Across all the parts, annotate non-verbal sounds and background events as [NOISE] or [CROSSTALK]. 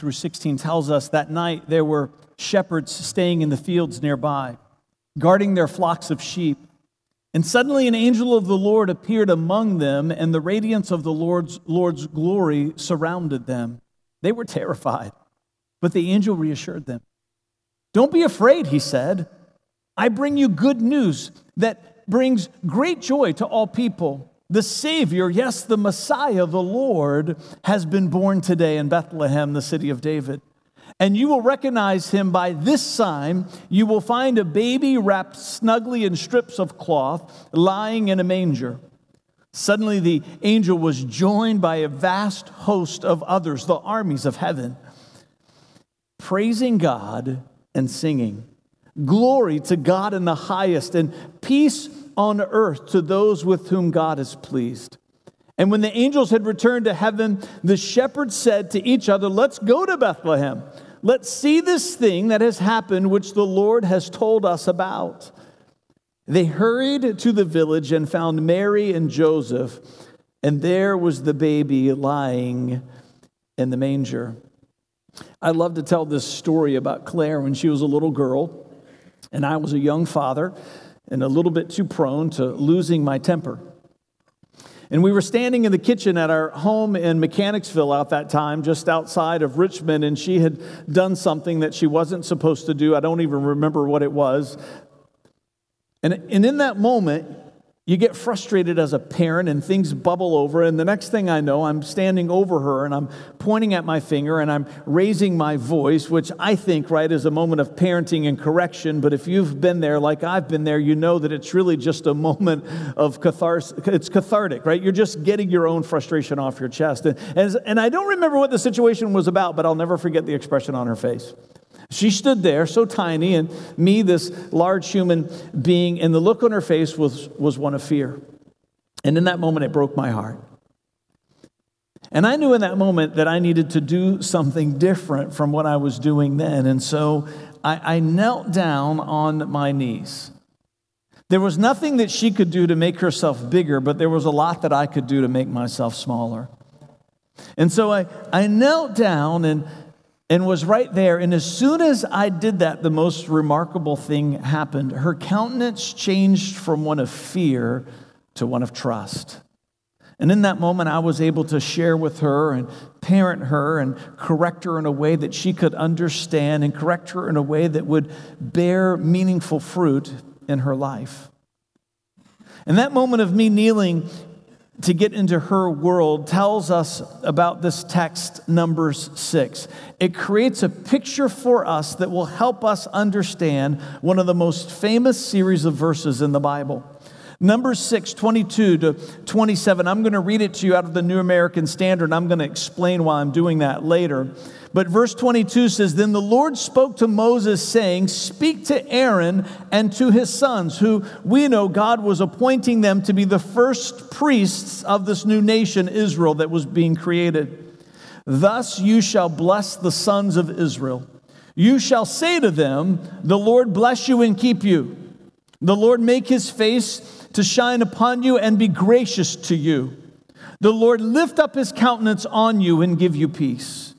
through 16 tells us that night there were shepherds staying in the fields nearby, guarding their flocks of sheep. And suddenly an angel of the Lord appeared among them, and the radiance of the Lord's, Lord's glory surrounded them. They were terrified, but the angel reassured them. Don't be afraid, he said. I bring you good news that brings great joy to all people. The Savior, yes, the Messiah, the Lord, has been born today in Bethlehem, the city of David. And you will recognize him by this sign. You will find a baby wrapped snugly in strips of cloth, lying in a manger. Suddenly, the angel was joined by a vast host of others, the armies of heaven, praising God and singing. Glory to God in the highest, and peace on earth to those with whom God is pleased. And when the angels had returned to heaven, the shepherds said to each other, Let's go to Bethlehem. Let's see this thing that has happened, which the Lord has told us about. They hurried to the village and found Mary and Joseph, and there was the baby lying in the manger. I love to tell this story about Claire when she was a little girl, and I was a young father and a little bit too prone to losing my temper. And we were standing in the kitchen at our home in Mechanicsville out that time, just outside of Richmond, and she had done something that she wasn't supposed to do. I don't even remember what it was. And, and in that moment, you get frustrated as a parent and things bubble over. And the next thing I know, I'm standing over her and I'm pointing at my finger and I'm raising my voice, which I think, right, is a moment of parenting and correction. But if you've been there like I've been there, you know that it's really just a moment of catharsis. It's cathartic, right? You're just getting your own frustration off your chest. And, and, and I don't remember what the situation was about, but I'll never forget the expression on her face. She stood there, so tiny, and me, this large human being, and the look on her face was, was one of fear. And in that moment, it broke my heart. And I knew in that moment that I needed to do something different from what I was doing then. And so I, I knelt down on my knees. There was nothing that she could do to make herself bigger, but there was a lot that I could do to make myself smaller. And so I, I knelt down and and was right there. And as soon as I did that, the most remarkable thing happened. Her countenance changed from one of fear to one of trust. And in that moment, I was able to share with her and parent her and correct her in a way that she could understand and correct her in a way that would bear meaningful fruit in her life. And that moment of me kneeling to get into her world tells us about this text, Numbers 6. It creates a picture for us that will help us understand one of the most famous series of verses in the Bible. Numbers 6, 22 to 27. I'm going to read it to you out of the New American Standard. I'm going to explain why I'm doing that later. But verse 22 says Then the Lord spoke to Moses, saying, Speak to Aaron and to his sons, who we know God was appointing them to be the first priests of this new nation, Israel, that was being created. Thus you shall bless the sons of Israel. You shall say to them, The Lord bless you and keep you. The Lord make his face to shine upon you and be gracious to you. The Lord lift up his countenance on you and give you peace.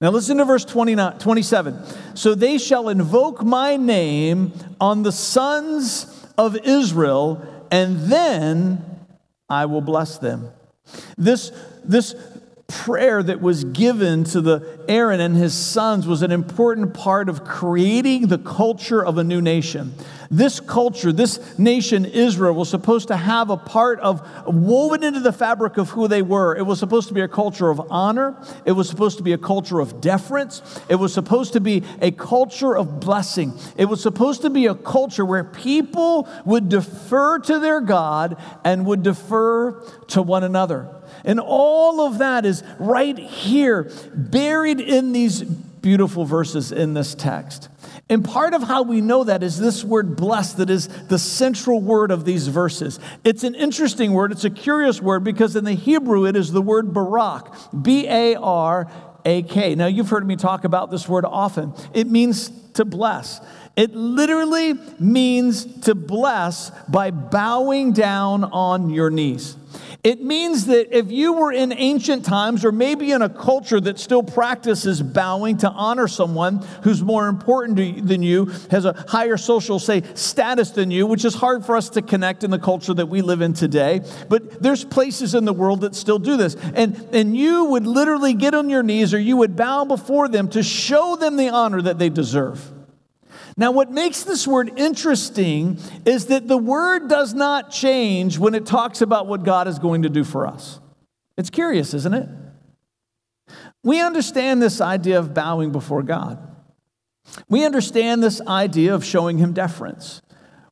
Now listen to verse 29, 27. So they shall invoke my name on the sons of Israel, and then I will bless them. This, this prayer that was given to the Aaron and his sons was an important part of creating the culture of a new nation. This culture, this nation, Israel, was supposed to have a part of woven into the fabric of who they were. It was supposed to be a culture of honor. It was supposed to be a culture of deference. It was supposed to be a culture of blessing. It was supposed to be a culture where people would defer to their God and would defer to one another. And all of that is right here, buried in these beautiful verses in this text. And part of how we know that is this word blessed, that is the central word of these verses. It's an interesting word, it's a curious word because in the Hebrew it is the word barak, B A R A K. Now, you've heard me talk about this word often. It means to bless. It literally means to bless by bowing down on your knees. It means that if you were in ancient times, or maybe in a culture that still practices bowing to honor someone who's more important to, than you, has a higher social, say, status than you, which is hard for us to connect in the culture that we live in today. But there's places in the world that still do this. And, and you would literally get on your knees or you would bow before them to show them the honor that they deserve. Now, what makes this word interesting is that the word does not change when it talks about what God is going to do for us. It's curious, isn't it? We understand this idea of bowing before God. We understand this idea of showing him deference.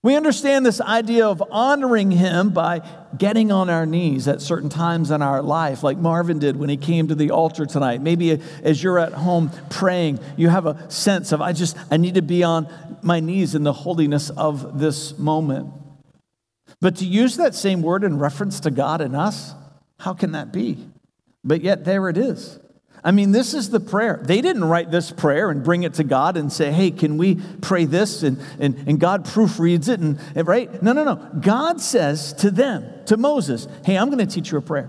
We understand this idea of honoring him by getting on our knees at certain times in our life, like Marvin did when he came to the altar tonight. Maybe as you're at home praying, you have a sense of, I just, I need to be on my knees in the holiness of this moment. But to use that same word in reference to God and us, how can that be? But yet, there it is. I mean, this is the prayer. They didn't write this prayer and bring it to God and say, hey, can we pray this? And, and, and God proofreads it, and, and right? No, no, no. God says to them, to Moses, hey, I'm going to teach you a prayer.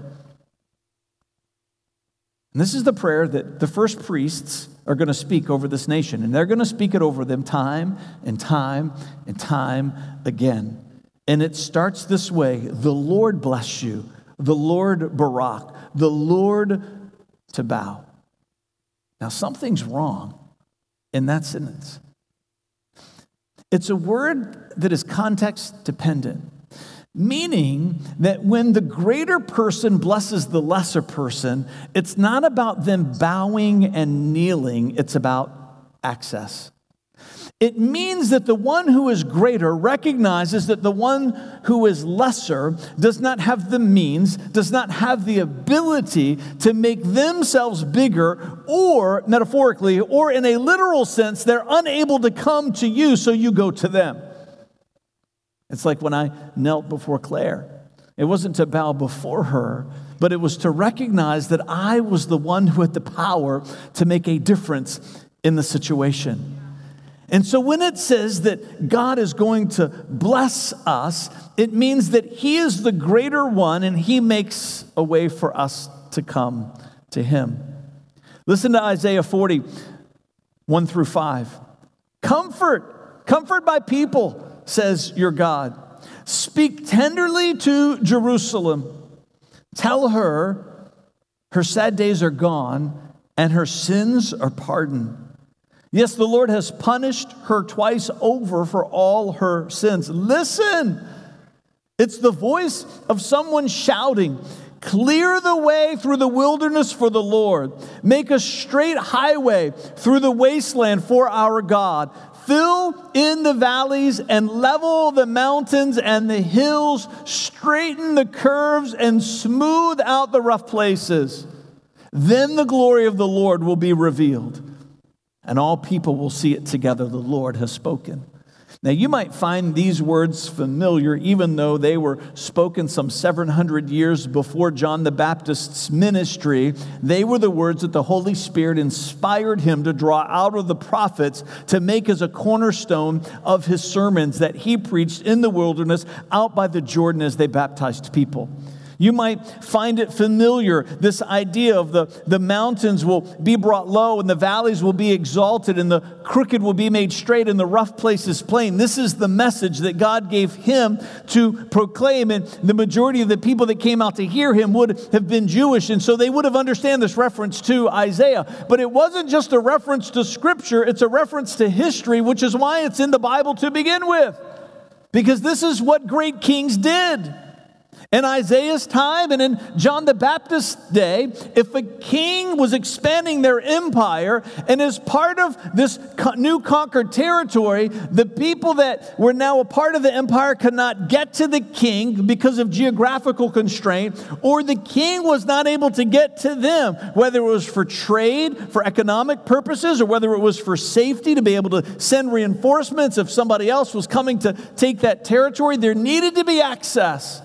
And this is the prayer that the first priests are going to speak over this nation. And they're going to speak it over them time and time and time again. And it starts this way The Lord bless you, the Lord Barak, the Lord to bow. Now, something's wrong in that sentence. It's a word that is context dependent, meaning that when the greater person blesses the lesser person, it's not about them bowing and kneeling, it's about access. It means that the one who is greater recognizes that the one who is lesser does not have the means, does not have the ability to make themselves bigger, or metaphorically, or in a literal sense, they're unable to come to you, so you go to them. It's like when I knelt before Claire. It wasn't to bow before her, but it was to recognize that I was the one who had the power to make a difference in the situation. And so when it says that God is going to bless us, it means that He is the greater one and He makes a way for us to come to Him. Listen to Isaiah 40, 1 through 5. Comfort, comfort my people, says your God. Speak tenderly to Jerusalem. Tell her her sad days are gone and her sins are pardoned. Yes, the Lord has punished her twice over for all her sins. Listen, It's the voice of someone shouting, Clear the way through the wilderness for the Lord. Make a straight highway through the wasteland for our God. Fill in the valleys and level the mountains and the hills. Straighten the curves and smooth out the rough places. Then the glory of the Lord will be revealed, and all people will see it together. The Lord has spoken. Now, you might find these words familiar, even though they were spoken some 700 years before John the Baptist's ministry. They were the words that the Holy Spirit inspired him to draw out of the prophets to make as a cornerstone of his sermons that he preached in the wilderness out by the Jordan as they baptized people. You might find it familiar, this idea of the, the mountains will be brought low and the valleys will be exalted and the crooked will be made straight and the rough places plain. This is the message that God gave him to proclaim. And the majority of the people that came out to hear him would have been Jewish. And so they would have understand this reference to Isaiah. But it wasn't just a reference to scripture, it's a reference to history, which is why it's in the Bible to begin with. Because this is what great kings did. In Isaiah's time and in John the Baptist's day, if a king was expanding their empire and as part of this new conquered territory, the people that were now a part of the empire could not get to the king because of geographical constraint, or the king was not able to get to them, whether it was for trade, for economic purposes, or whether it was for safety to be able to send reinforcements if somebody else was coming to take that territory, there needed to be access.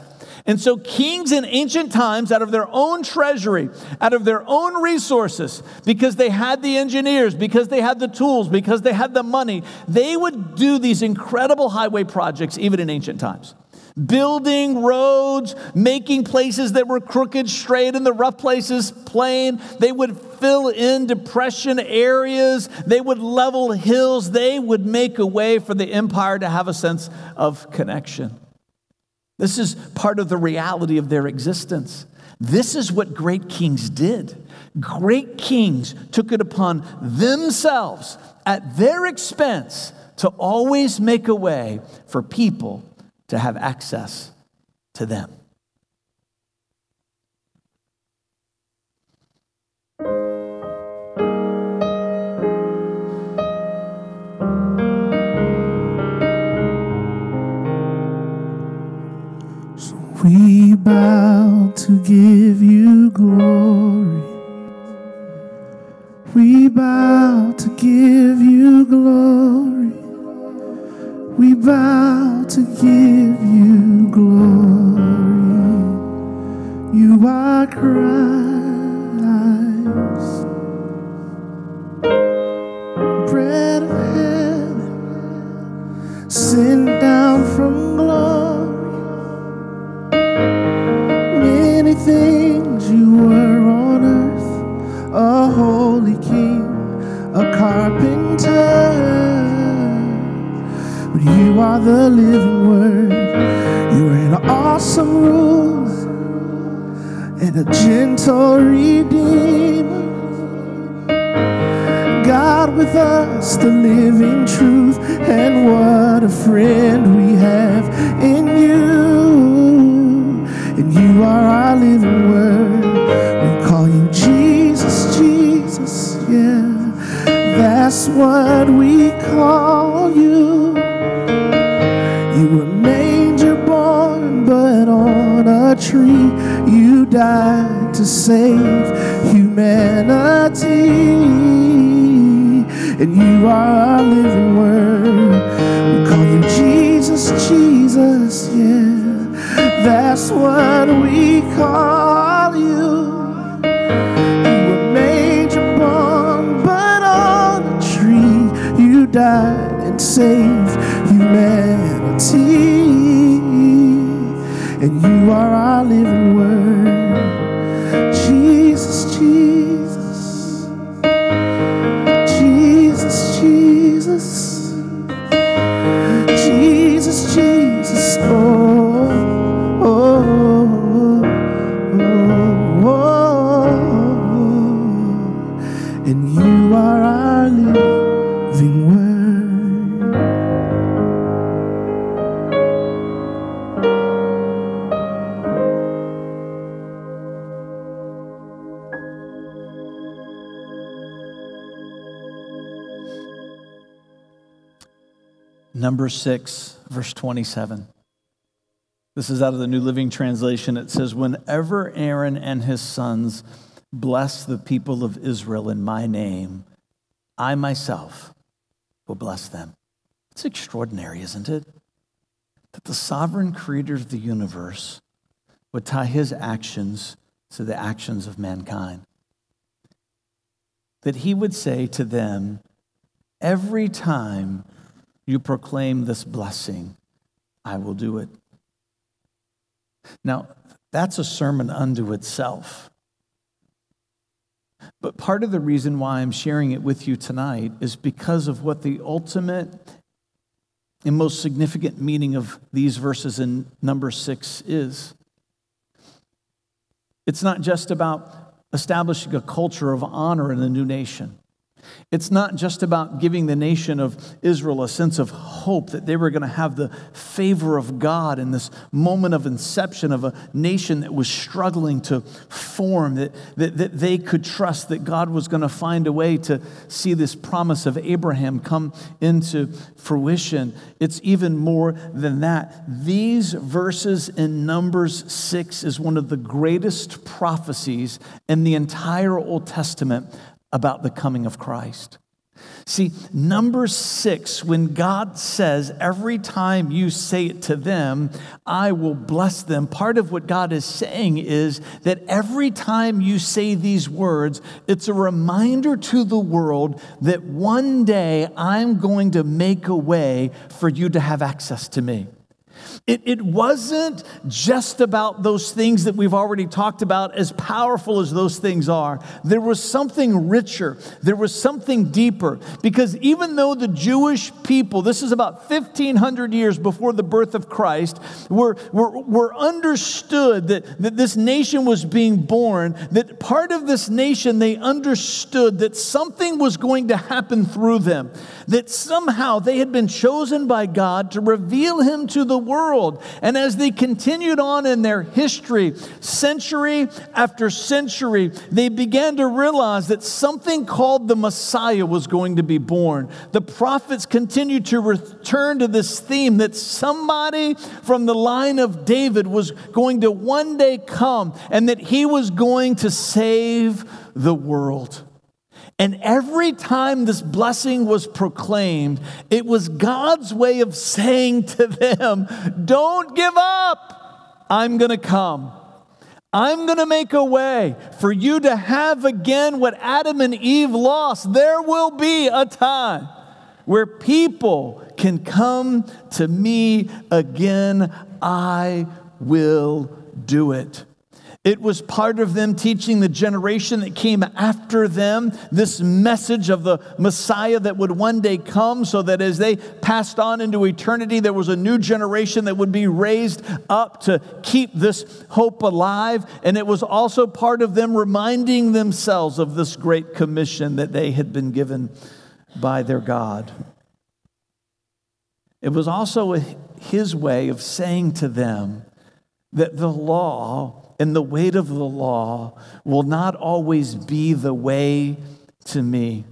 And so, kings in ancient times, out of their own treasury, out of their own resources, because they had the engineers, because they had the tools, because they had the money, they would do these incredible highway projects, even in ancient times. Building roads, making places that were crooked straight and the rough places plain. They would fill in depression areas. They would level hills. They would make a way for the empire to have a sense of connection. This is part of the reality of their existence. This is what great kings did. Great kings took it upon themselves at their expense to always make a way for people to have access to them. To give you glory. We bow to give you glory. We bow we call you. You were major born, but on a tree you died and saved humanity. And you are our living word. Number 6, verse 27. This is out of the New Living Translation. It says, Whenever Aaron and his sons bless the people of Israel in my name, I myself will bless them. It's extraordinary, isn't it? That the sovereign creator of the universe would tie his actions to the actions of mankind. That he would say to them, Every time you proclaim this blessing, I will do it. Now, that's a sermon unto itself. But part of the reason why I'm sharing it with you tonight is because of what the ultimate and most significant meaning of these verses in number six is. It's not just about establishing a culture of honor in a new nation. It's not just about giving the nation of Israel a sense of hope that they were going to have the favor of God in this moment of inception of a nation that was struggling to form, that, that, that they could trust that God was going to find a way to see this promise of Abraham come into fruition. It's even more than that. These verses in Numbers 6 is one of the greatest prophecies in the entire Old Testament about the coming of Christ. See, number six, when God says, every time you say it to them, I will bless them, part of what God is saying is that every time you say these words, it's a reminder to the world that one day I'm going to make a way for you to have access to me. It, it wasn't just about those things that we've already talked about, as powerful as those things are. There was something richer, there was something deeper. Because even though the Jewish people, this is about 1,500 years before the birth of Christ, were, were, were understood that, that this nation was being born, that part of this nation they understood that something was going to happen through them, that somehow they had been chosen by God to reveal Him to the world. And as they continued on in their history, century after century, they began to realize that something called the Messiah was going to be born. The prophets continued to return to this theme that somebody from the line of David was going to one day come and that he was going to save the world. And every time this blessing was proclaimed, it was God's way of saying to them, Don't give up. I'm going to come. I'm going to make a way for you to have again what Adam and Eve lost. There will be a time where people can come to me again. I will do it. It was part of them teaching the generation that came after them this message of the Messiah that would one day come, so that as they passed on into eternity, there was a new generation that would be raised up to keep this hope alive. And it was also part of them reminding themselves of this great commission that they had been given by their God. It was also his way of saying to them that the law and the weight of the law will not always be the way to me.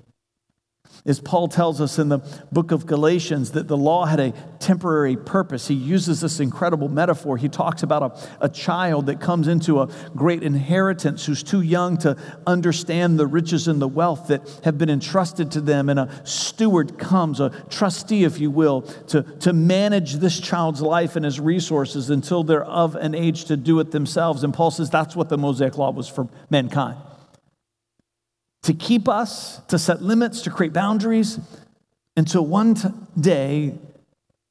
As Paul tells us in the book of Galatians, that the law had a temporary purpose. He uses this incredible metaphor. He talks about a, a child that comes into a great inheritance who's too young to understand the riches and the wealth that have been entrusted to them. And a steward comes, a trustee, if you will, to, to manage this child's life and his resources until they're of an age to do it themselves. And Paul says that's what the Mosaic law was for mankind to keep us, to set limits, to create boundaries until one t- day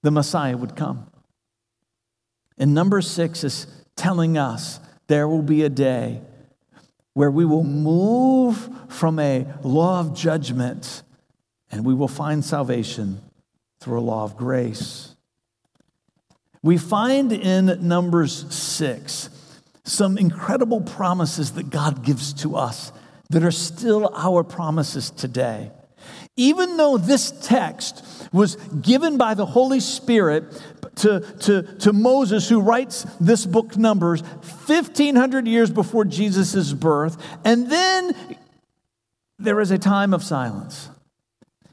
the Messiah would come. And number six is telling us there will be a day where we will move from a law of judgment and we will find salvation through a law of grace. We find in Numbers 6 some incredible promises that God gives to us that are still our promises today. Even though this text was given by the Holy Spirit to, to, to Moses, who writes this book, Numbers, 1,500 years before Jesus' birth, and then there is a time of silence.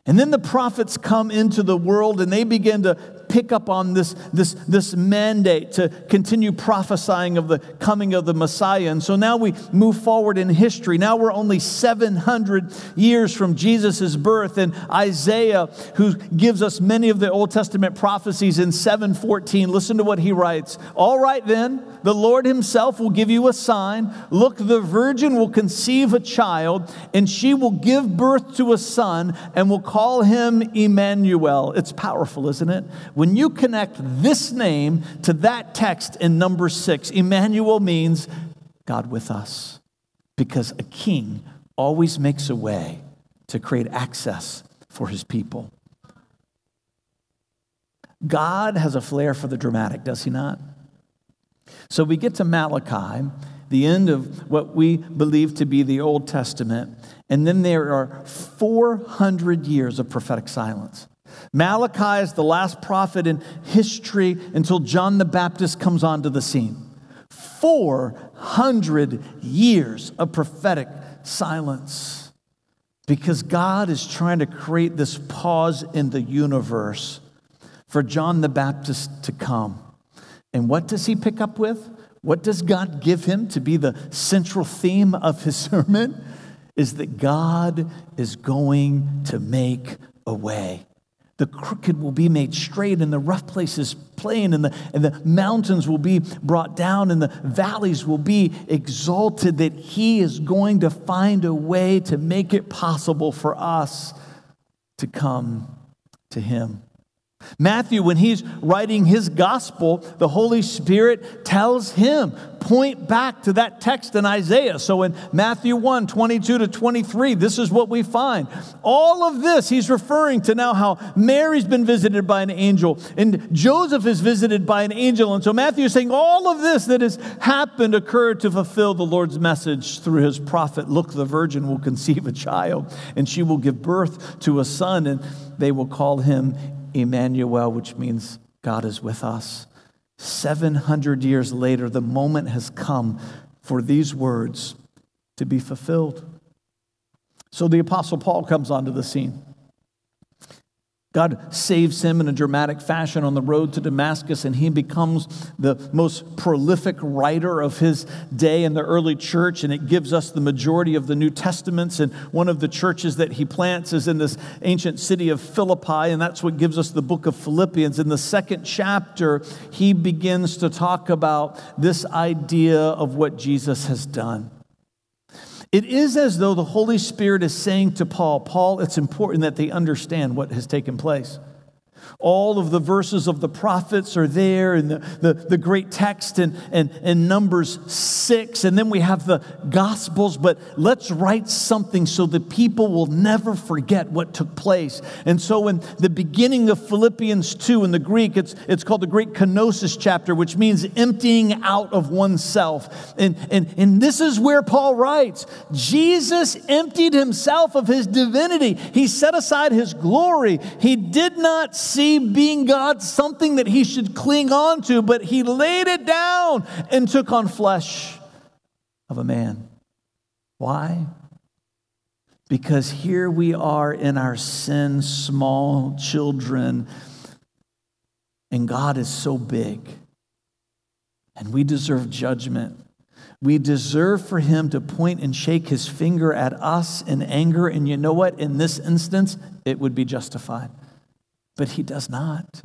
And then the prophets come into the world and they begin to pick up on this, this, this mandate to continue prophesying of the coming of the Messiah. And so now we move forward in history. Now we're only 700 years from Jesus' birth. And Isaiah, who gives us many of the Old Testament prophecies in 714, listen to what he writes. All right, then, the Lord himself will give you a sign. Look, the virgin will conceive a child, and she will give birth to a son and will call him Emmanuel. It's powerful, isn't it? When you connect this name to that text in number six, Emmanuel means God with us. Because a king always makes a way to create access for his people. God has a flair for the dramatic, does he not? So we get to Malachi, the end of what we believe to be the Old Testament, and then there are 400 years of prophetic silence. Malachi is the last prophet in history until John the Baptist comes onto the scene. 400 years of prophetic silence because God is trying to create this pause in the universe for John the Baptist to come. And what does he pick up with? What does God give him to be the central theme of his [LAUGHS] sermon? Is that God is going to make a way. The crooked will be made straight, and the rough places plain, and the, and the mountains will be brought down, and the valleys will be exalted. That He is going to find a way to make it possible for us to come to Him. Matthew, when he's writing his gospel, the Holy Spirit tells him, point back to that text in Isaiah. So in Matthew 1 22 to 23, this is what we find. All of this, he's referring to now how Mary's been visited by an angel and Joseph is visited by an angel. And so Matthew is saying all of this that has happened occurred to fulfill the Lord's message through his prophet. Look, the virgin will conceive a child and she will give birth to a son, and they will call him Emmanuel, which means God is with us. 700 years later, the moment has come for these words to be fulfilled. So the Apostle Paul comes onto the scene. God saves him in a dramatic fashion on the road to Damascus, and he becomes the most prolific writer of his day in the early church. And it gives us the majority of the New Testaments. And one of the churches that he plants is in this ancient city of Philippi, and that's what gives us the book of Philippians. In the second chapter, he begins to talk about this idea of what Jesus has done. It is as though the Holy Spirit is saying to Paul, Paul, it's important that they understand what has taken place. All of the verses of the prophets are there in the, the, the great text and, and, and Numbers 6. And then we have the Gospels, but let's write something so the people will never forget what took place. And so in the beginning of Philippians 2 in the Greek, it's, it's called the Great Kenosis chapter, which means emptying out of oneself. And, and, and this is where Paul writes Jesus emptied himself of his divinity, he set aside his glory. He did not see being God something that he should cling on to, but he laid it down and took on flesh of a man. Why? Because here we are in our sin, small children, and God is so big, and we deserve judgment. We deserve for him to point and shake his finger at us in anger. And you know what? In this instance, it would be justified. But he does not.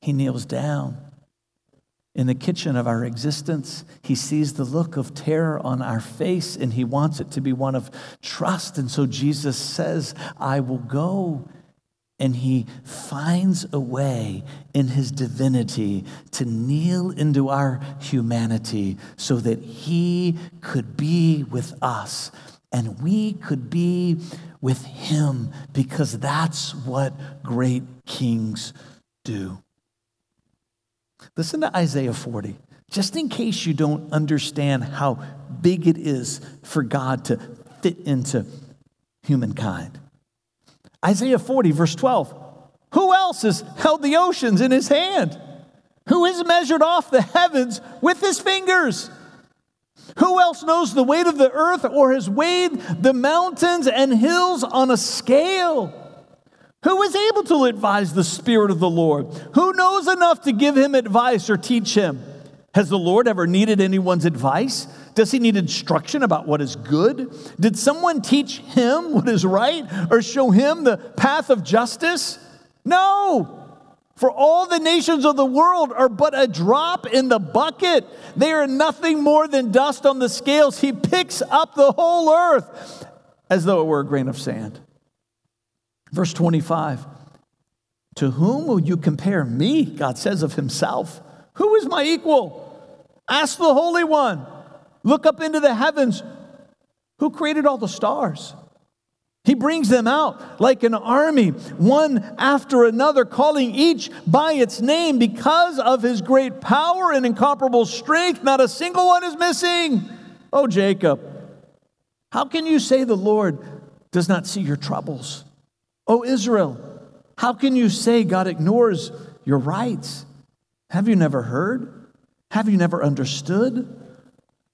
He kneels down. In the kitchen of our existence, he sees the look of terror on our face and he wants it to be one of trust. And so Jesus says, I will go. And he finds a way in his divinity to kneel into our humanity so that he could be with us and we could be with him because that's what great kings do. Listen to Isaiah 40, just in case you don't understand how big it is for God to fit into humankind. Isaiah 40, verse 12. Who else has held the oceans in his hand? Who has measured off the heavens with his fingers? Who else knows the weight of the earth or has weighed the mountains and hills on a scale? Who is able to advise the Spirit of the Lord? Who knows enough to give him advice or teach him? Has the Lord ever needed anyone's advice? Does he need instruction about what is good? Did someone teach him what is right or show him the path of justice? No. For all the nations of the world are but a drop in the bucket. They are nothing more than dust on the scales. He picks up the whole earth as though it were a grain of sand. Verse 25 To whom will you compare me? God says of himself. Who is my equal? Ask the Holy One. Look up into the heavens. Who created all the stars? He brings them out like an army, one after another, calling each by its name because of his great power and incomparable strength. Not a single one is missing. Oh, Jacob, how can you say the Lord does not see your troubles? Oh, Israel, how can you say God ignores your rights? Have you never heard? Have you never understood?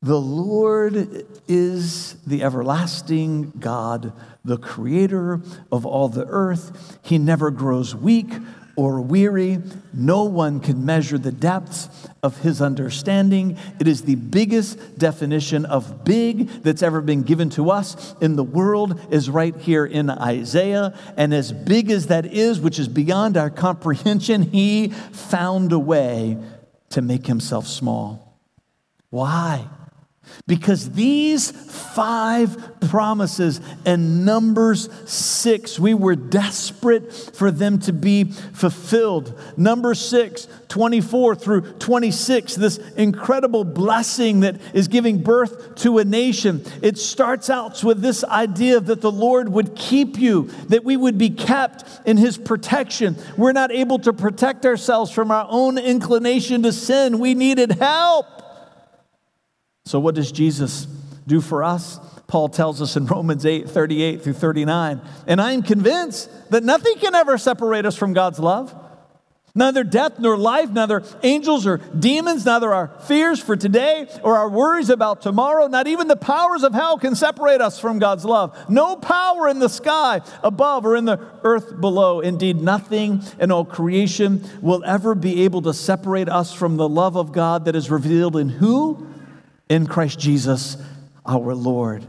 The Lord is the everlasting God, the creator of all the earth. He never grows weak or weary. No one can measure the depths of his understanding. It is the biggest definition of big that's ever been given to us in the world is right here in Isaiah. And as big as that is, which is beyond our comprehension, he found a way to make himself small. Why? Because these five promises and Numbers six, we were desperate for them to be fulfilled. Number six, 24 through 26, this incredible blessing that is giving birth to a nation. It starts out with this idea that the Lord would keep you, that we would be kept in his protection. We're not able to protect ourselves from our own inclination to sin. We needed help. So, what does Jesus do for us? Paul tells us in Romans 8 38 through 39. And I am convinced that nothing can ever separate us from God's love. Neither death nor life, neither angels or demons, neither our fears for today or our worries about tomorrow, not even the powers of hell can separate us from God's love. No power in the sky above or in the earth below. Indeed, nothing in all creation will ever be able to separate us from the love of God that is revealed in who? In Christ Jesus our Lord.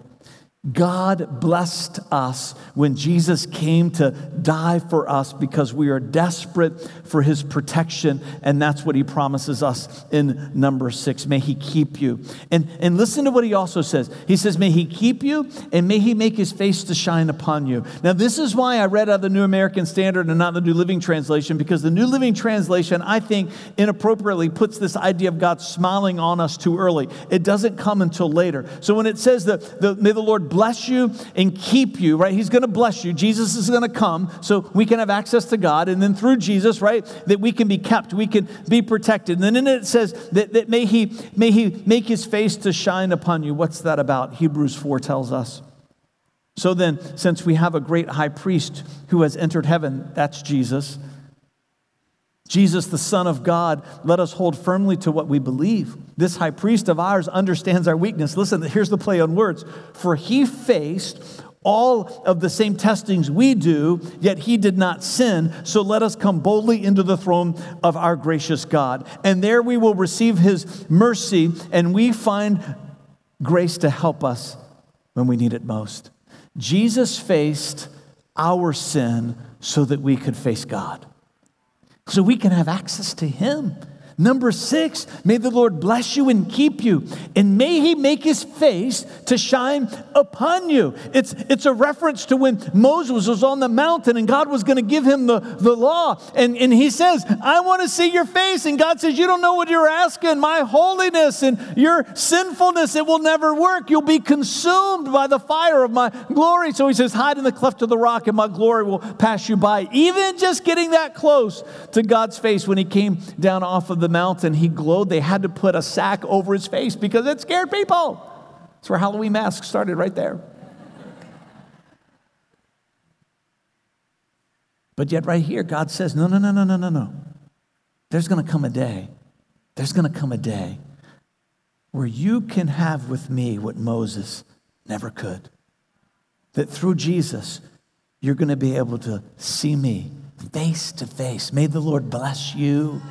God blessed us when Jesus came to die for us because we are desperate for his protection, and that's what he promises us in number six. May he keep you. And, and listen to what he also says. He says, May he keep you and may he make his face to shine upon you. Now, this is why I read out the New American Standard and not the New Living Translation, because the New Living Translation, I think, inappropriately puts this idea of God smiling on us too early. It doesn't come until later. So when it says that the, may the Lord bless you and keep you, right? He's going to bless you. Jesus is going to come so we can have access to God. And then through Jesus, right, that we can be kept, we can be protected. And then it says that, that may, he, may He make His face to shine upon you. What's that about? Hebrews 4 tells us. So then, since we have a great high priest who has entered heaven, that's Jesus. Jesus, the Son of God, let us hold firmly to what we believe. This high priest of ours understands our weakness. Listen, here's the play on words. For he faced all of the same testings we do, yet he did not sin. So let us come boldly into the throne of our gracious God. And there we will receive his mercy, and we find grace to help us when we need it most. Jesus faced our sin so that we could face God so we can have access to Him. Number six, may the Lord bless you and keep you, and may he make his face to shine upon you. It's, it's a reference to when Moses was on the mountain and God was going to give him the, the law. And, and he says, I want to see your face. And God says, You don't know what you're asking. My holiness and your sinfulness, it will never work. You'll be consumed by the fire of my glory. So he says, Hide in the cleft of the rock, and my glory will pass you by. Even just getting that close to God's face when he came down off of the the mountain, he glowed. They had to put a sack over his face because it scared people. That's where Halloween masks started, right there. But yet, right here, God says, no, no, no, no, no, no, no. There's going to come a day. There's going to come a day where you can have with me what Moses never could. That through Jesus, you're going to be able to see me face to face. May the Lord bless you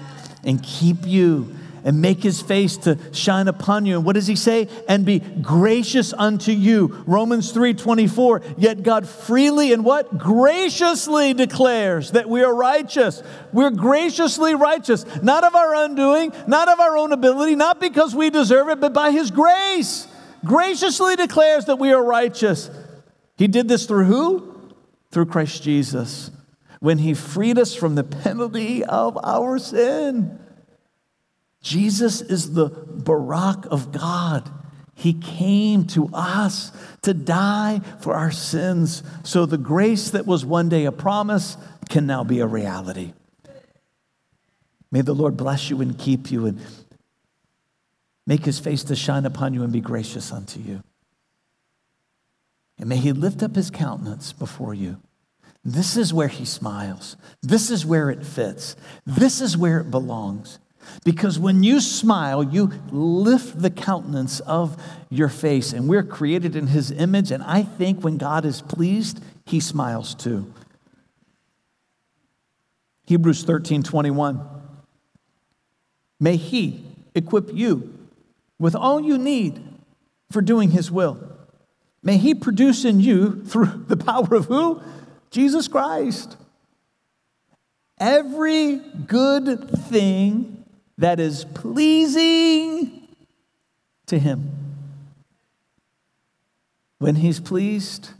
and keep you and make his face to shine upon you. And what does he say? And be gracious unto you. Romans 3:24. Yet God freely and what? Graciously declares that we are righteous. We're graciously righteous, not of our undoing, not of our own ability, not because we deserve it, but by his grace. Graciously declares that we are righteous. He did this through who? Through Christ Jesus. When he freed us from the penalty of our sin. Jesus is the Barak of God. He came to us to die for our sins so the grace that was one day a promise can now be a reality. May the Lord bless you and keep you and make his face to shine upon you and be gracious unto you. And may he lift up his countenance before you. This is where he smiles. This is where it fits. This is where it belongs. Because when you smile, you lift the countenance of your face, and we're created in His image. And I think when God is pleased, He smiles too. Hebrews 13 21. May He equip you with all you need for doing His will. May He produce in you, through the power of who? Jesus Christ. Every good thing that is pleasing to Him. When He's pleased,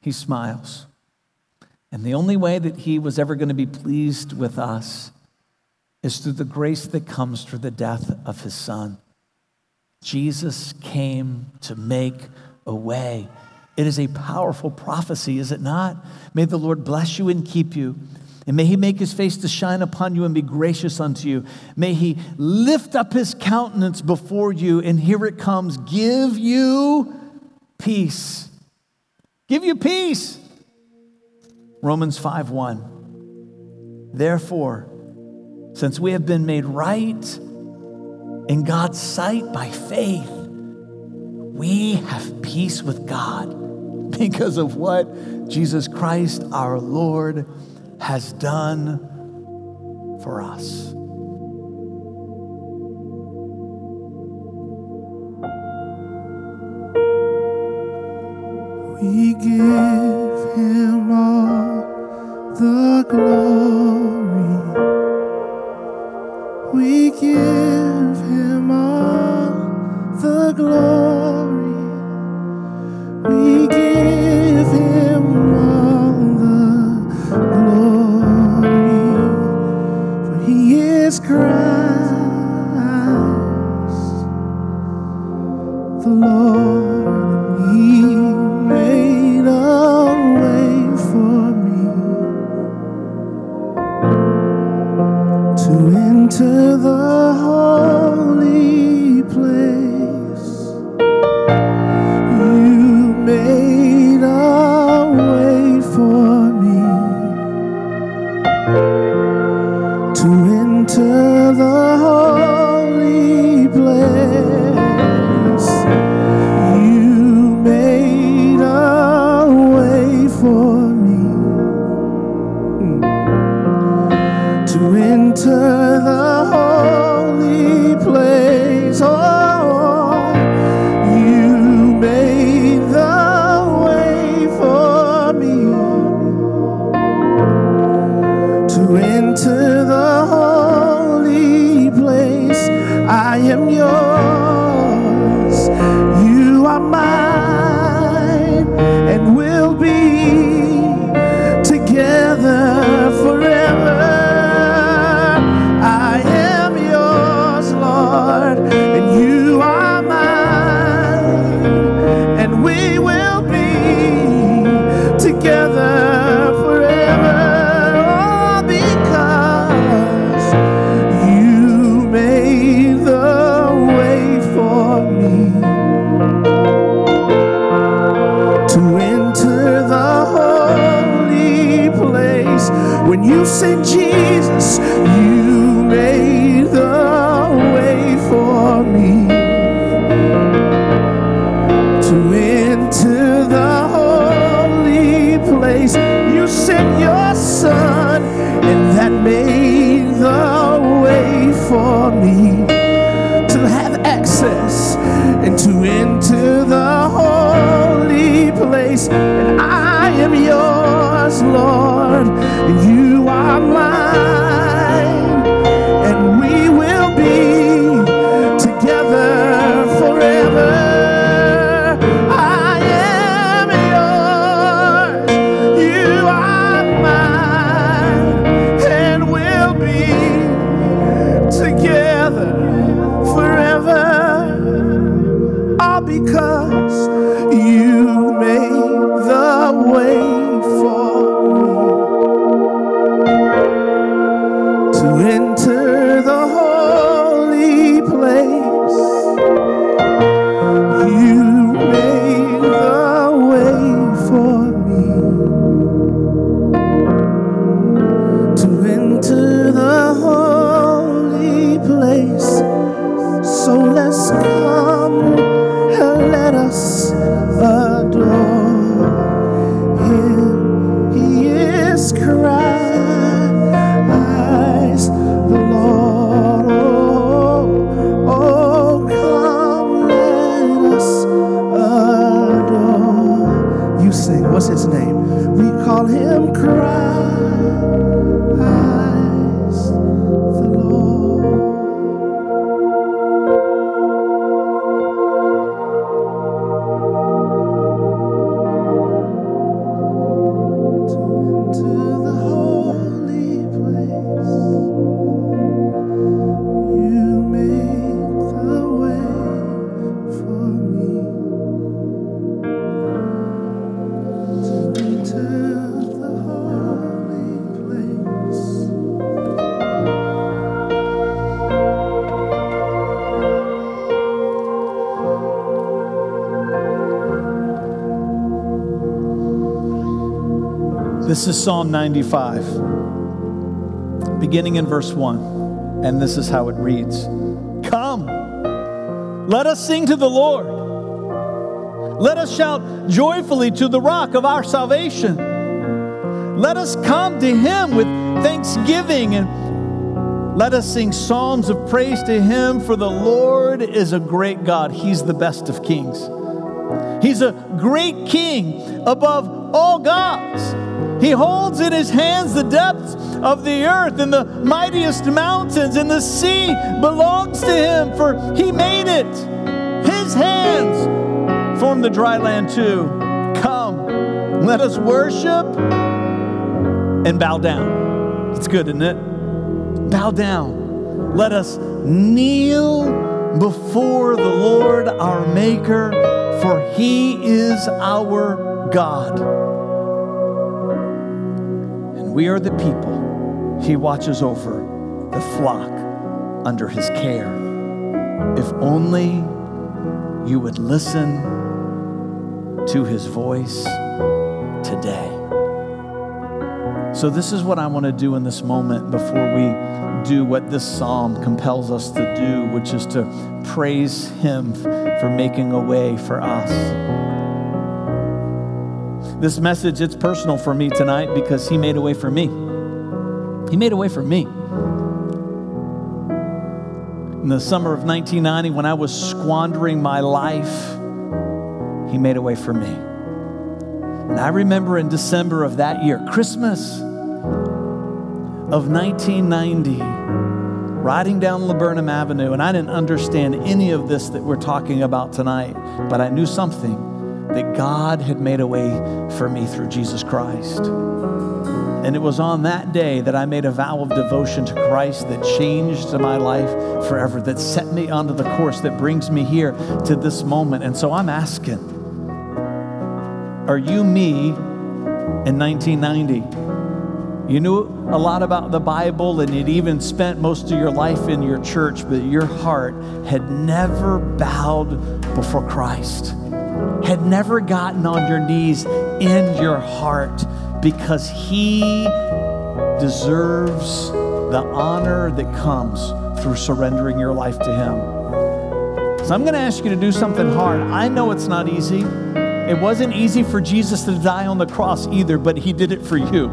He smiles. And the only way that He was ever going to be pleased with us is through the grace that comes through the death of His Son. Jesus came to make a way. It is a powerful prophecy, is it not? May the Lord bless you and keep you. And may he make his face to shine upon you and be gracious unto you. May he lift up his countenance before you, and here it comes give you peace. Give you peace. Romans 5 1. Therefore, since we have been made right in God's sight by faith, we have peace with God [LAUGHS] because of what Jesus Christ our Lord has done for us. We give And I am yours, Lord, you are mine, This is Psalm 95, beginning in verse 1. And this is how it reads Come, let us sing to the Lord. Let us shout joyfully to the rock of our salvation. Let us come to him with thanksgiving and let us sing psalms of praise to him, for the Lord is a great God. He's the best of kings. He's a great king above all gods. He holds in his hands the depths of the earth and the mightiest mountains, and the sea belongs to him, for he made it. His hands formed the dry land too. Come, let us worship and bow down. It's good, isn't it? Bow down. Let us kneel before the Lord our Maker, for he is our God. We are the people he watches over, the flock under his care. If only you would listen to his voice today. So, this is what I want to do in this moment before we do what this psalm compels us to do, which is to praise him for making a way for us. This message, it's personal for me tonight because he made a way for me. He made a way for me. In the summer of 1990, when I was squandering my life, he made a way for me. And I remember in December of that year, Christmas of 1990, riding down Laburnum Avenue, and I didn't understand any of this that we're talking about tonight, but I knew something that God had made a way for me through Jesus Christ. And it was on that day that I made a vow of devotion to Christ that changed my life forever, that set me onto the course that brings me here to this moment. And so I'm asking, are you me in 1990? You knew a lot about the Bible and you'd even spent most of your life in your church, but your heart had never bowed before Christ, had never gotten on your knees in your heart because He deserves the honor that comes through surrendering your life to Him. So I'm going to ask you to do something hard. I know it's not easy. It wasn't easy for Jesus to die on the cross either, but He did it for you.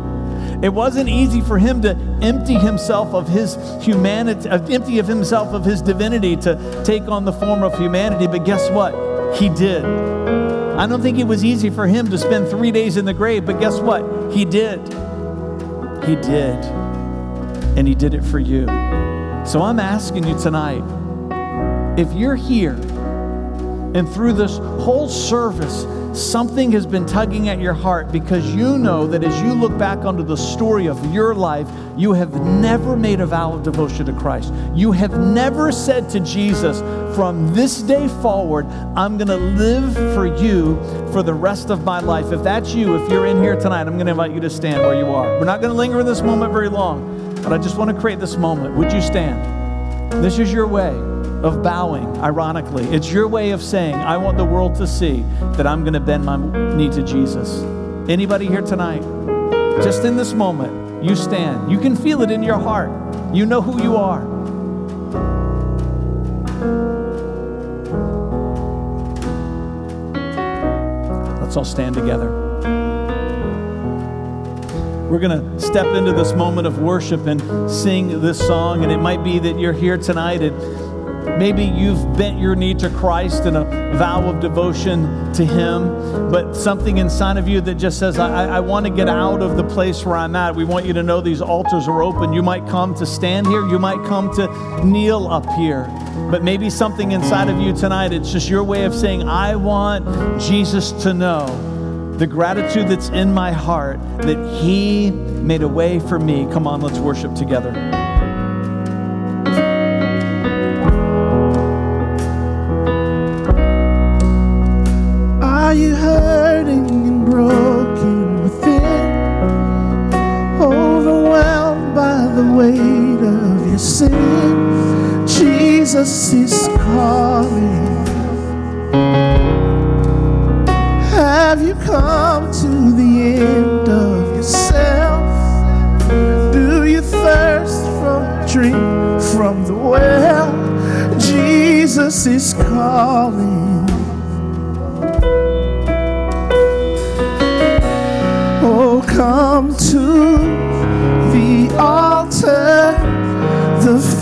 It wasn't easy for him to empty himself of his humanity, uh, empty of himself of his divinity to take on the form of humanity. But guess what? He did. I don't think it was easy for him to spend three days in the grave, but guess what? He did. He did. And he did it for you. So I'm asking you tonight if you're here and through this whole service, something has been tugging at your heart because you know that as you look back onto the story of your life, you have never made a vow of devotion to Christ. You have never said to Jesus, from this day forward, I'm going to live for you for the rest of my life. If that's you, if you're in here tonight, I'm going to invite you to stand where you are. We're not going to linger in this moment very long, but I just want to create this moment. Would you stand? This is your way of bowing, ironically. It's your way of saying, I want the world to see that I'm going to bend my knee to Jesus. Anybody here tonight? Just in this moment, you stand. You can feel it in your heart. You know who you are. Let's all stand together. We're going to step into this moment of worship and sing this song. And it might be that you're here tonight and Maybe you've bent your knee to Christ in a vow of devotion to Him, but something inside of you that just says, I, I want to get out of the place where I'm at. We want you to know these altars are open. You might come to stand here, you might come to kneel up here, but maybe something inside of you tonight, it's just your way of saying, I want Jesus to know the gratitude that's in my heart that He made a way for me. Come on, let's worship together. Jesus is calling. Have you come to the end of yourself? Do you thirst from drink from the well? Jesus is calling.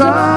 Arms are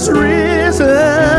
is risen.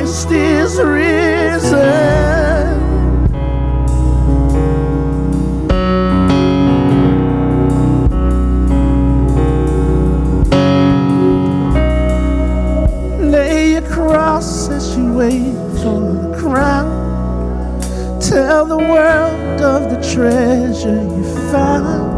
Christ is risen. Lay your cross as you wait for the crown. Tell the world of the treasure you found.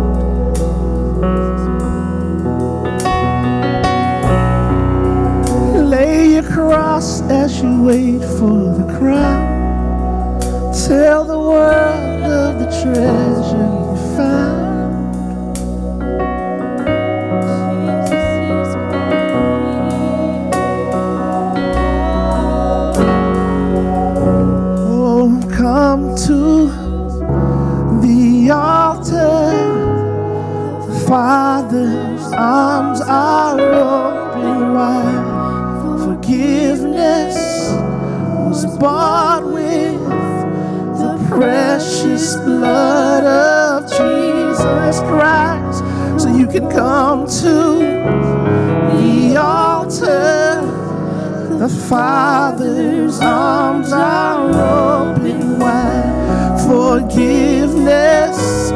Your cross as you wait for the crown. Tell the world of the treasure you found. Oh, come to the altar. Father's arms are open wide. Forgiveness was bought with the precious blood of Jesus Christ. So you can come to the altar. The Father's arms are open wide. Forgiveness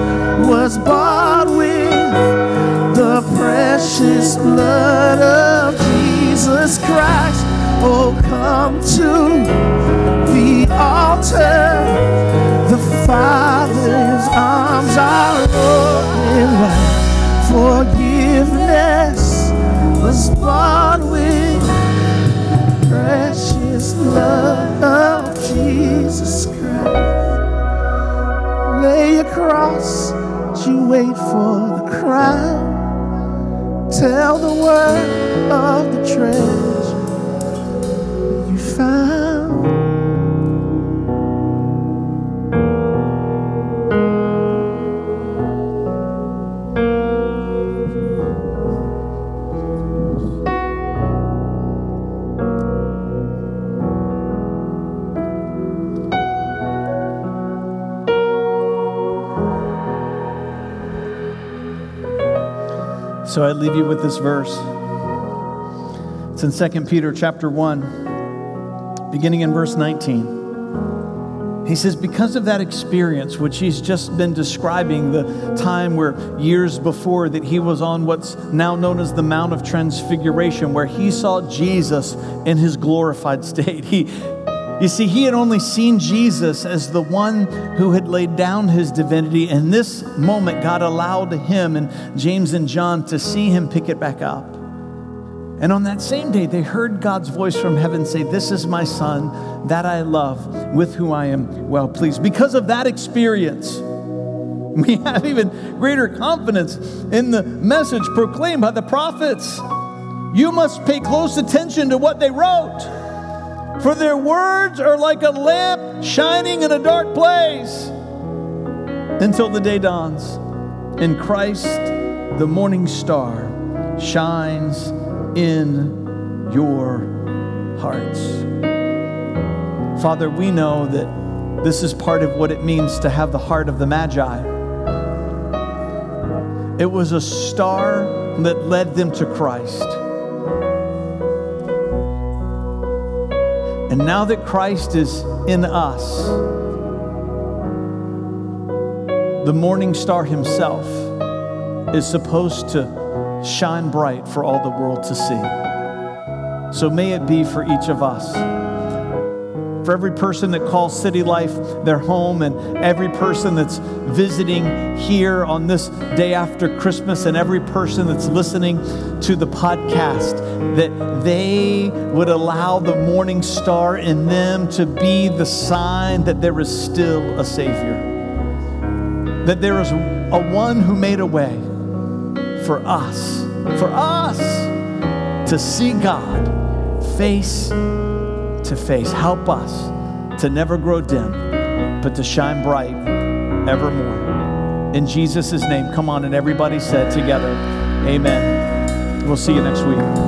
was bought with the precious blood of Jesus Christ. Oh, come to the altar. The Father's arms are open wide. Forgiveness was bought with precious blood of Jesus Christ. Lay your cross you wait for the crown. Tell the world of the treasure So I leave you with this verse. It's in 2 Peter chapter 1, beginning in verse 19. He says, because of that experience, which he's just been describing, the time where years before that he was on what's now known as the Mount of Transfiguration, where he saw Jesus in his glorified state. [LAUGHS] He, you see, he had only seen Jesus as the one who had laid down his divinity. And this moment, God allowed him and James and John to see him pick it back up. And on that same day, they heard God's voice from heaven say, This is my son that I love, with whom I am well pleased. Because of that experience, [LAUGHS] we have even greater confidence in the message proclaimed by the prophets. You must pay close attention to what they wrote. For their words are like a lamp shining in a dark place until the day dawns. And Christ, the morning star, shines in your hearts. Father, we know that this is part of what it means to have the heart of the Magi. It was a star that led them to Christ. And now that Christ is in us, the morning star himself is supposed to shine bright for all the world to see. So may it be for each of us. For every person that calls City Life their home, and every person that's visiting here on this day after Christmas, and every person that's listening to the podcast, that they would allow the morning star in them to be the sign that there is still a Savior, that there is a one who made a way for us, for us to see God face to face. Help us to never grow dim, but to shine bright evermore. In Jesus' name, come on, and everybody said together, Amen. We'll see you next week.